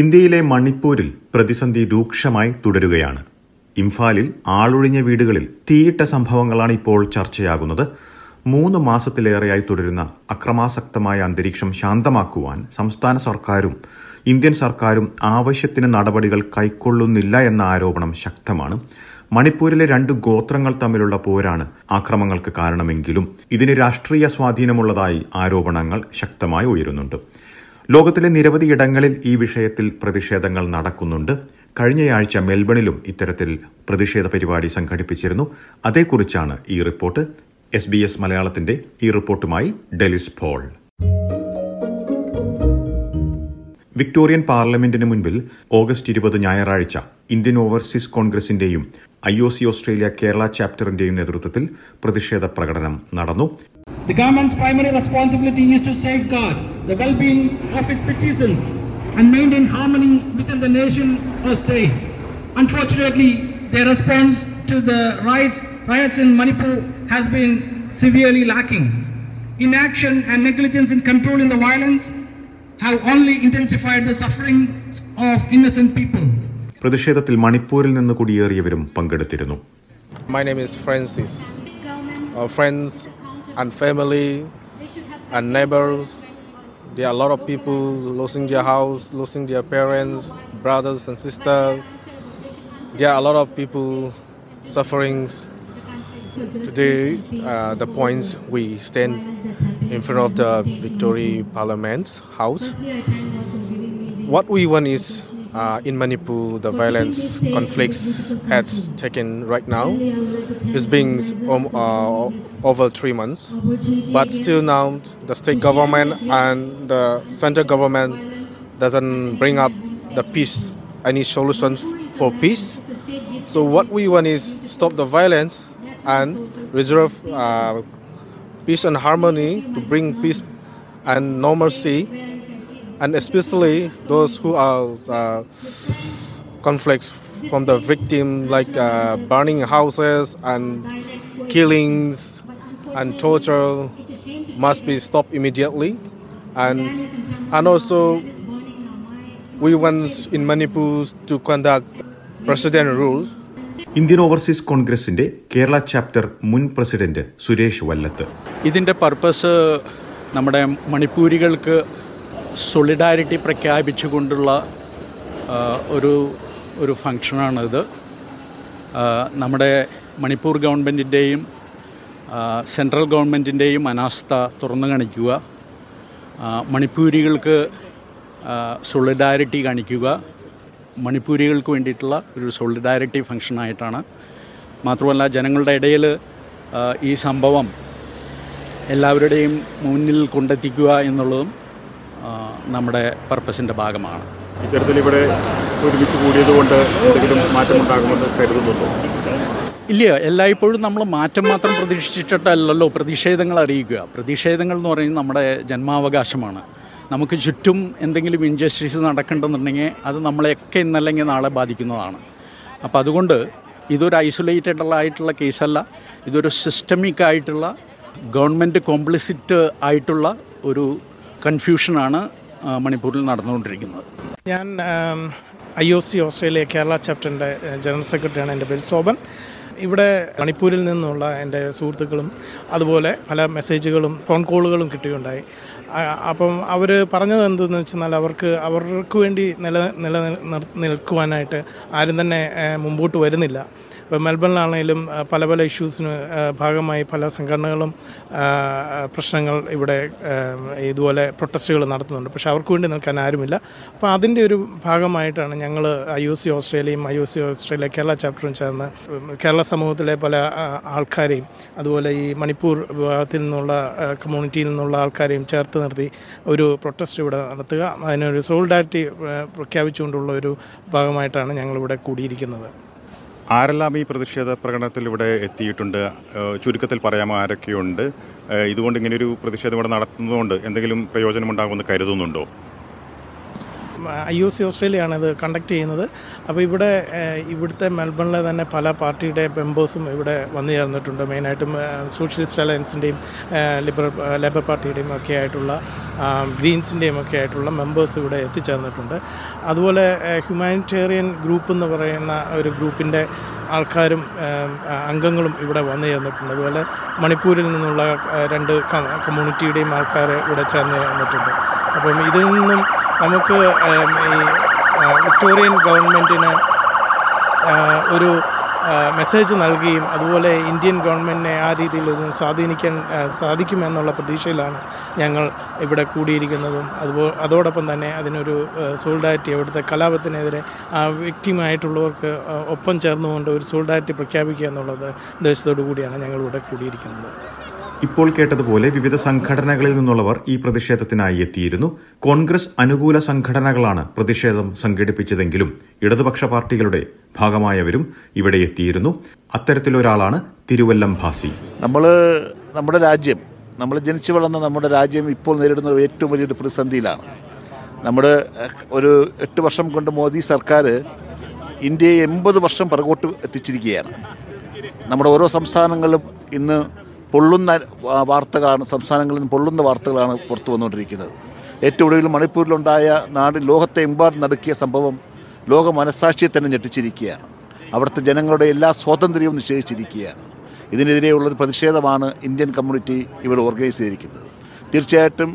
ഇന്ത്യയിലെ മണിപ്പൂരിൽ പ്രതിസന്ധി രൂക്ഷമായി തുടരുകയാണ്. ഇംഫാലിൽ ആളൊഴിഞ്ഞ വീടുകളിൽ തീയിട്ട സംഭവങ്ങളാണ് ഇപ്പോൾ ചർച്ചയാകുന്നത്. മൂന്ന് മാസത്തിലേറെയായി തുടരുന്ന അക്രമാസക്തമായ അന്തരീക്ഷം ശാന്തമാക്കുവാൻ സംസ്ഥാന സർക്കാരും ഇന്ത്യൻ സർക്കാരും ആവശ്യത്തിന് നടപടികൾ കൈക്കൊള്ളുന്നില്ല എന്ന ആരോപണം ശക്തമാണ്. മണിപ്പൂരിലെ രണ്ട് ഗോത്രങ്ങൾ തമ്മിലുള്ള പോരാണ് ആക്രമങ്ങൾക്ക് കാരണമെങ്കിലും ഇതിന് രാഷ്ട്രീയ സ്വാധീനമുള്ളതായി ആരോപണങ്ങൾ ശക്തമായി ഉയരുന്നുണ്ട്. ലോകത്തിലെ നിരവധി ഇടങ്ങളിൽ ഈ വിഷയത്തിൽ പ്രതിഷേധങ്ങൾ നടക്കുന്നുണ്ട്. കഴിഞ്ഞയാഴ്ച മെൽബണിലും ഇത്തരത്തിൽ പ്രതിഷേധ പരിപാടി സംഘടിപ്പിച്ചിരുന്നു. അതേക്കുറിച്ചാണ് ഈ റിപ്പോർട്ട്. എസ് ബി എസ് മലയാളത്തിന്റെ ഈ റിപ്പോർട്ടുമായി ഡെലിസ് പോൾ. വിക്ടോറിയൻ പാർലമെന്റിന് മുൻപിൽ ഓഗസ്റ്റ് ഇരുപത് ഞായറാഴ്ച ഇന്ത്യൻ ഓവർസീസ് കോൺഗ്രസിന്റെയും I O C Australia Kerala ചാപ്റ്ററിന്റെയും നേതൃത്വത്തിൽ പ്രതിഷേധ പ്രകടനം നടന്നു. The government's primary responsibility is to safeguard the well being of its citizens and maintain harmony within the nation or state. Unfortunately, their response to the riots, riots in Manipur has been severely lacking. Inaction and negligence in controlling the violence have only intensified the suffering of innocent people. പ്രതിഷേധത്തിൽ മണിപ്പൂരിൽ നിന്ന് കുടിയേറിയവരും പങ്കെടുത്തിരുന്നു My name is Francis. France friends and family and neighbors, there are a lot of people losing their house, losing their parents, brothers and sisters. There are a lot of people suffering. Today, uh, the points we stand in front of the Victory Parliament's house. What we want is uh, in Manipur, the violence conflicts has taken right now. It's been um, uh, over three months, but still now the state government and the central government doesn't bring up the peace, any solutions for peace. So what we want is stop the violence and reserve uh, peace and harmony to bring peace and normalcy and especially those who are uh, conflicts from the victim, like uh, burning houses and killings and torture, must be stopped immediately. And and also, we want in Manipur to conduct president rules Indian overseas കോൺഗ്രസിന്റെ Kerala chapter മുൻ president Suresh Vallath ഇതിന്റെ purpose നമ്മുടെ മണിപ്പൂരികൾക്ക് സൊളിഡാരിറ്റി പ്രഖ്യാപിച്ചുകൊണ്ടുള്ള ഒരു ഒരു ഫങ്ഷനാണിത് നമ്മുടെ മണിപ്പൂർ ഗവൺമെന്റിന്റെയും central ഗവൺമെന്റിന്റെയും അനാസ്ഥ തുറന്നു കാണിക്കുക. മണിപ്പൂരികൾക്ക് സൊളിഡാരിറ്റി കാണിക്കുക. മണിപ്പൂരികൾക്ക് വേണ്ടിയിട്ടുള്ള ഒരു സൊളിഡാരിറ്റി ഫങ്ഷനായിട്ടാണ് മാത്രമല്ല ജനങ്ങളുടെ ഇടയിൽ ഈ സംഭവം എല്ലാവരുടെയും മുന്നിൽ കൊണ്ടെത്തിക്കുക എന്നുള്ളതും നമ്മുടെ പർപ്പസിന്റെ ഭാഗമാണ്. ഇത്തരത്തിൽ ഇവിടെ ഒരുമിച്ച് കൂടിയതുകൊണ്ട് എന്തെങ്കിലും മാറ്റമുണ്ടാകുമെന്ന് കരുതുന്നുണ്ടോ? ഇല്ല എല്ലായ്പ്പോഴും നമ്മൾ മാറ്റം മാത്രം പ്രതീക്ഷിച്ചിട്ടല്ലല്ലോ പ്രതിഷേധങ്ങൾ അറിയിക്കുക. പ്രതിഷേധങ്ങൾ എന്ന് പറയുന്നത് നമ്മുടെ ജന്മാവകാശമാണ്. നമുക്ക് ചുറ്റും എന്തെങ്കിലും ഇൻജസ്റ്റിസ് നടക്കേണ്ടെന്നുണ്ടെങ്കിൽ അത് നമ്മളെയൊക്കെ ഇന്നല്ലെങ്കിൽ നാളെ ബാധിക്കുന്നതാണ്. അപ്പോൾ അതുകൊണ്ട് ഇതൊരു ഐസൊലേറ്റഡ് ആയിട്ടുള്ള കേസല്ല ഇതൊരു സിസ്റ്റമിക് ആയിട്ടുള്ള ഗവൺമെന്റ് കോംപ്ലിസിറ്റ് ആയിട്ടുള്ള ഒരു കൺഫ്യൂഷനാണ് മണിപ്പൂരിൽ നടന്നുകൊണ്ടിരിക്കുന്നത്. ഞാൻ I O C Australia Kerala ചാപ്റ്ററിന്റെ general സെക്രട്ടറിയാണ് എന്റെ പേര് ശോഭൻ ഇവിടെ മണിപ്പൂരിൽ നിന്നുള്ള എന്റെ സുഹൃത്തുക്കളും അതുപോലെ പല മെസ്സേജുകളും ഫോൺ കോളുകളും കിട്ടുകയുണ്ടായി അപ്പം അവർ പറഞ്ഞത് എന്തെന്ന് വെച്ചാൽ അവർക്ക് അവർക്ക് വേണ്ടി നില നില നിൽക്കുവാനായിട്ട് ആരും തന്നെ മുമ്പോട്ട് വരുന്നില്ല. ഇപ്പോൾ മെൽബണിലാണെങ്കിലും പല പല ഇഷ്യൂസിന് ഭാഗമായി പല സംഘടനകളും പ്രശ്നങ്ങൾ ഇവിടെ ഇതുപോലെ പ്രൊട്ടസ്റ്റുകൾ നടത്തുന്നുണ്ട്. പക്ഷേ അവർക്ക് വേണ്ടി നിൽക്കാൻ ആരുമില്ല. അപ്പോൾ അതിന്റെ ഒരു ഭാഗമായിട്ടാണ് ഞങ്ങൾ ഐ ഒ സി ഓസ്ട്രേലിയയും I O C Australia Kerala ചാപ്റ്ററും ചേർന്ന് കേരള സമൂഹത്തിലെ പല ആൾക്കാരെയും അതുപോലെ ഈ മണിപ്പൂർ വിഭാഗത്തിൽ നിന്നുള്ള കമ്മ്യൂണിറ്റിയിൽ നിന്നുള്ള ആൾക്കാരെയും ചേർത്ത് നിർത്തി ഒരു പ്രൊട്ടസ്റ്റ് ഇവിടെ നടത്തുക. അതിനൊരു സോളിഡാരിറ്റി പ്രഖ്യാപിച്ചുകൊണ്ടുള്ള ഒരു ഭാഗമായിട്ടാണ് ഞങ്ങളിവിടെ കൂടിയിരിക്കുന്നത്. ആരെല്ലാം ഈ പ്രതിഷേധ പ്രകടനത്തിൽ ഇവിടെ എത്തിയിട്ടുണ്ട്? ചുരുക്കത്തിൽ പറയാമോ ആരൊക്കെയുണ്ട്? ഇതുകൊണ്ട് ഇങ്ങനെയൊരു പ്രതിഷേധം ഇവിടെ നടത്തുന്നതുകൊണ്ട് എന്തെങ്കിലും പ്രയോജനമുണ്ടാകുമെന്ന് കരുതുന്നുണ്ടോ? ഐ ഒ സി ഓസ്ട്രേലിയയാണ് ഇത് കണ്ടക്ട് ചെയ്യുന്നത്. അപ്പോൾ ഇവിടെ ഇവിടുത്തെ മെൽബണിലെ തന്നെ പല പാർട്ടിയുടെ മെമ്പേഴ്സും ഇവിടെ വന്നു ചേർന്നിട്ടുണ്ട്. മെയിനായിട്ടും സോഷ്യലിസ്റ്റ് അലയൻസിന്റെയും ലിബറൽ ലേബർ പാർട്ടിയുടെയും ഒക്കെ ആയിട്ടുള്ള ഗ്രീൻസിന്റെയും ഒക്കെ ആയിട്ടുള്ള മെമ്പേഴ്സ് ഇവിടെ എത്തിച്ചേർന്നിട്ടുണ്ട്. അതുപോലെ ഹ്യൂമാനിറ്റേറിയൻ ഗ്രൂപ്പ് എന്ന് പറയുന്ന ഒരു ഗ്രൂപ്പിന്റെ ആൾക്കാരും അംഗങ്ങളും ഇവിടെ വന്നു ചേർന്നിട്ടുണ്ട്. അതുപോലെ മണിപ്പൂരിൽ നിന്നുള്ള രണ്ട് കമ്മ്യൂണിറ്റിയുടെയും ആൾക്കാർ ഇവിടെ ചേർന്ന് ചേർന്നിട്ടുണ്ട്. അപ്പം ഇതിൽ നിന്നും നമുക്ക് ഈ വിക്ടോറിയൻ ഗവൺമെന്റിന് ഒരു മെസ്സേജ് നൽകുകയും അതുപോലെ ഇന്ത്യൻ ഗവൺമെന്റിനെ ആ രീതിയിൽ ഒന്ന് സ്വാധീനിക്കാൻ സാധിക്കുമെന്നുള്ള പ്രതീക്ഷയിലാണ് ഞങ്ങൾ ഇവിടെ കൂടിയിരിക്കുന്നതും. അതുപോലെ അതോടൊപ്പം തന്നെ അതിനൊരു സോൾഡാരിറ്റി അവിടുത്തെ കലാപത്തിനെതിരെ ആ വ്യക്തിയുമായിട്ടുള്ളവർക്ക് ഒപ്പം ചേർന്നുകൊണ്ട് ഒരു സോൾഡാരിറ്റി പ്രഖ്യാപിക്കുക എന്നുള്ളത് ഉദ്ദേശത്തോടു കൂടിയാണ് ഞങ്ങൾ ഇവിടെ കൂടിയിരിക്കുന്നത്. ഇപ്പോൾ കേട്ടതുപോലെ വിവിധ സംഘടനകളിൽ നിന്നുള്ളവർ ഈ പ്രതിഷേധത്തിനായി എത്തിയിരുന്നു. കോൺഗ്രസ് അനുകൂല സംഘടനകളാണ് പ്രതിഷേധം സംഘടിപ്പിച്ചതെങ്കിലും ഇടതുപക്ഷ പാർട്ടികളുടെ ഭാഗമായവരും ഇവിടെ എത്തിയിരുന്നു. അത്തരത്തിലൊരാളാണ് തിരുവല്ലം ഭാസി നമ്മൾ നമ്മുടെ രാജ്യം നമ്മൾ ജനിച്ചു വളർന്ന നമ്മുടെ രാജ്യം ഇപ്പോൾ നേരിടുന്ന ഏറ്റവും വലിയൊരു പ്രതിസന്ധിയിലാണ്. നമ്മുടെ ഒരു എട്ട് വർഷം കൊണ്ട് മോദി സർക്കാർ ഇന്ത്യയെ എൺപത് വർഷം പിറകോട്ട് എത്തിച്ചിരിക്കുകയാണ്. നമ്മുടെ ഓരോ സംസ്ഥാനങ്ങളിലും ഇന്ന് പൊള്ളുന്ന വാർത്തകളാണ് സംസ്ഥാനങ്ങളിൽ നിന്ന് പൊള്ളുന്ന വാർത്തകളാണ് പുറത്തു വന്നുകൊണ്ടിരിക്കുന്നത്. ഏറ്റവും ഒടുവിൽ മണിപ്പൂരിലുണ്ടായ നാട് ലോകത്തെ എമ്പാടും നടുക്കിയ സംഭവം ലോക മനസാക്ഷിയെ തന്നെ ഞെട്ടിച്ചിരിക്കുകയാണ്. അവിടുത്തെ ജനങ്ങളുടെ എല്ലാ സ്വാതന്ത്ര്യവും നിഷേധിച്ചിരിക്കുകയാണ്. ഇതിനെതിരെയുള്ളൊരു പ്രതിഷേധമാണ് ഇന്ത്യൻ കമ്മ്യൂണിറ്റി ഇവിടെ ഓർഗനൈസ് ചെയ്തിരിക്കുന്നത്. തീർച്ചയായിട്ടും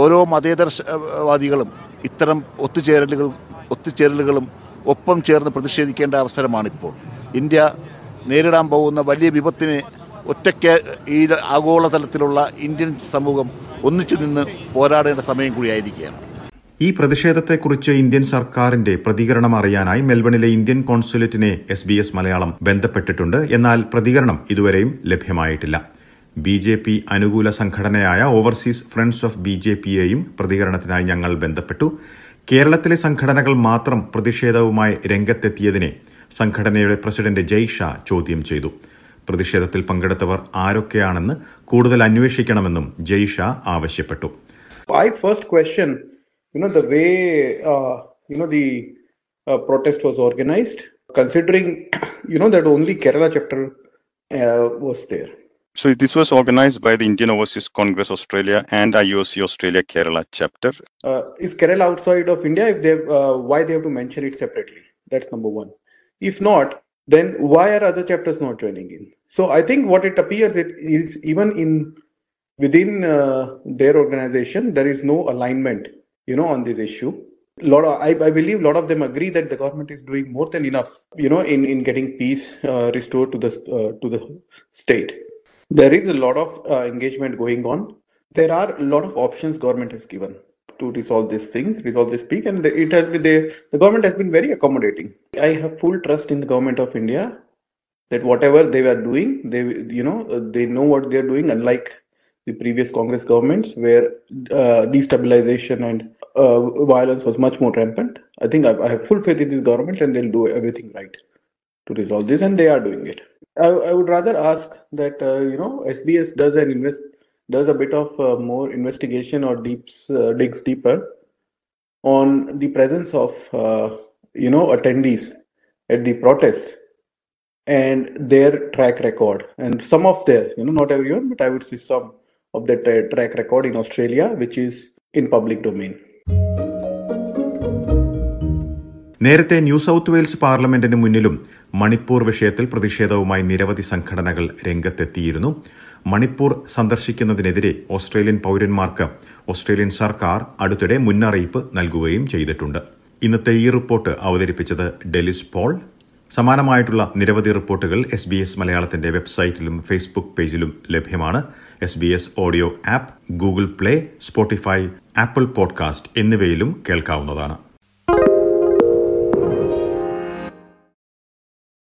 ഓരോ മതേതരവാദികളും ഇത്തരം ഒത്തുചേരലുകൾ ഒത്തുചേരലുകളും ഒപ്പം ചേർന്ന് പ്രതിഷേധിക്കേണ്ട അവസരമാണിപ്പോൾ. ഇന്ത്യ നേരിടാൻ പോകുന്ന വലിയ വിപത്തിനെ ഒറ്റയ്ക്ക് ഈ ആഗോളതലത്തിലുള്ള ഇന്ത്യൻ സമൂഹം ഒന്നിച്ചു നിന്ന് പോരാടേണ്ട സമയം കൂടിയായിരിക്കുകയാണ്. ഈ പ്രതിഷേധത്തെക്കുറിച്ച് ഇന്ത്യൻ സർക്കാരിന്റെ പ്രതികരണം അറിയാനായി മെൽബണിലെ ഇന്ത്യൻ കോൺസുലേറ്റിനെ എസ് ബി എസ് മലയാളം ബന്ധപ്പെട്ടിട്ടുണ്ട്. എന്നാൽ പ്രതികരണം ഇതുവരെയും ലഭ്യമായിട്ടില്ല. ബി ജെ പി അനുകൂല സംഘടനയായ overseas friends of B J പിയെയും പ്രതികരണത്തിനായി ഞങ്ങൾ ബന്ധപ്പെട്ടു. കേരളത്തിലെ സംഘടനകൾ മാത്രം പ്രതിഷേധവുമായി രംഗത്തെത്തിയതിനെ സംഘടനയുടെ പ്രസിഡന്റ് ജയ് ഷാ ചോദ്യം ചെയ്തു. പ്രതിഷേധത്തിൽ പങ്കെടുത്തവർ ആരൊക്കെയാണെന്ന് കൂടുതൽ അന്വേഷിക്കണമെന്നും ജയ്ഷ ആവശ്യപ്പെട്ടു I first question you know, the way uh, you know the uh, protest was organized, considering you know that only Kerala chapter uh, was there. So this was organized by the Indian Overseas Congress Australia and IOC Australia Kerala chapter. Uh, is Kerala outside of India? If they uh, why they have to mention it separately? That's number one. If not, then why are other chapters not joining in? So I think what it appears it is even in within uh, their organization there is no alignment, you know, on this issue. A lot of, I, I believe a lot of them agree that the government is doing more than enough, you know, in, in getting peace uh, restored to the uh, to the state. There is a lot of uh, engagement going on. There are a lot of options government has given to resolve these things, resolve this peak, and it has been the the government has been very accommodating. I have full trust in the government of India that whatever they were doing, they you know uh, they know what they are doing, unlike the previous Congress governments where uh, destabilization and uh, violence was much more rampant. I think I, I have full faith in this government and they'll do everything right to resolve this, and they are doing it. I, I would rather ask that uh, you know SBS does an invest does a bit of uh, more investigation or deeps uh, digs deeper on the presence of uh, you know attendees at the protest and their track record and some of their you know not everyone but i would say some of their tra- track record in australia which is in public domain നേരത്തെ New South Wales പാർലമെന്റിന് മുന്നിലും മണിപ്പൂർ വിഷയത്തിൽ പ്രതിഷേധവുമായി നിരവധി സംഘടനകൾ രംഗത്തെത്തിയിരുന്നു മണിപ്പൂർ സന്ദർശിക്കുന്നതിനെതിരെ Australian പൌരന്മാർക്ക് ഓസ്ട്രേലിയൻ സർക്കാർ അടുത്തിടെ മുന്നറിയിപ്പ് നൽകുകയും ചെയ്തിട്ടുണ്ട്. ഇന്നത്തെ ഈ റിപ്പോർട്ട് അവതരിപ്പിച്ചത് ഡെലിസ് പോൾ. സമാനമായിട്ടുള്ള നിരവധി റിപ്പോർട്ടുകൾ എസ് ബി എസ് മലയാളത്തിന്റെ വെബ്സൈറ്റിലും ഫേസ്ബുക്ക് പേജിലും ലഭ്യമാണ്. S B S audio app Google Play Spotify Apple podcast എന്നിവയിലും കേൾക്കാവുന്നതാണ്.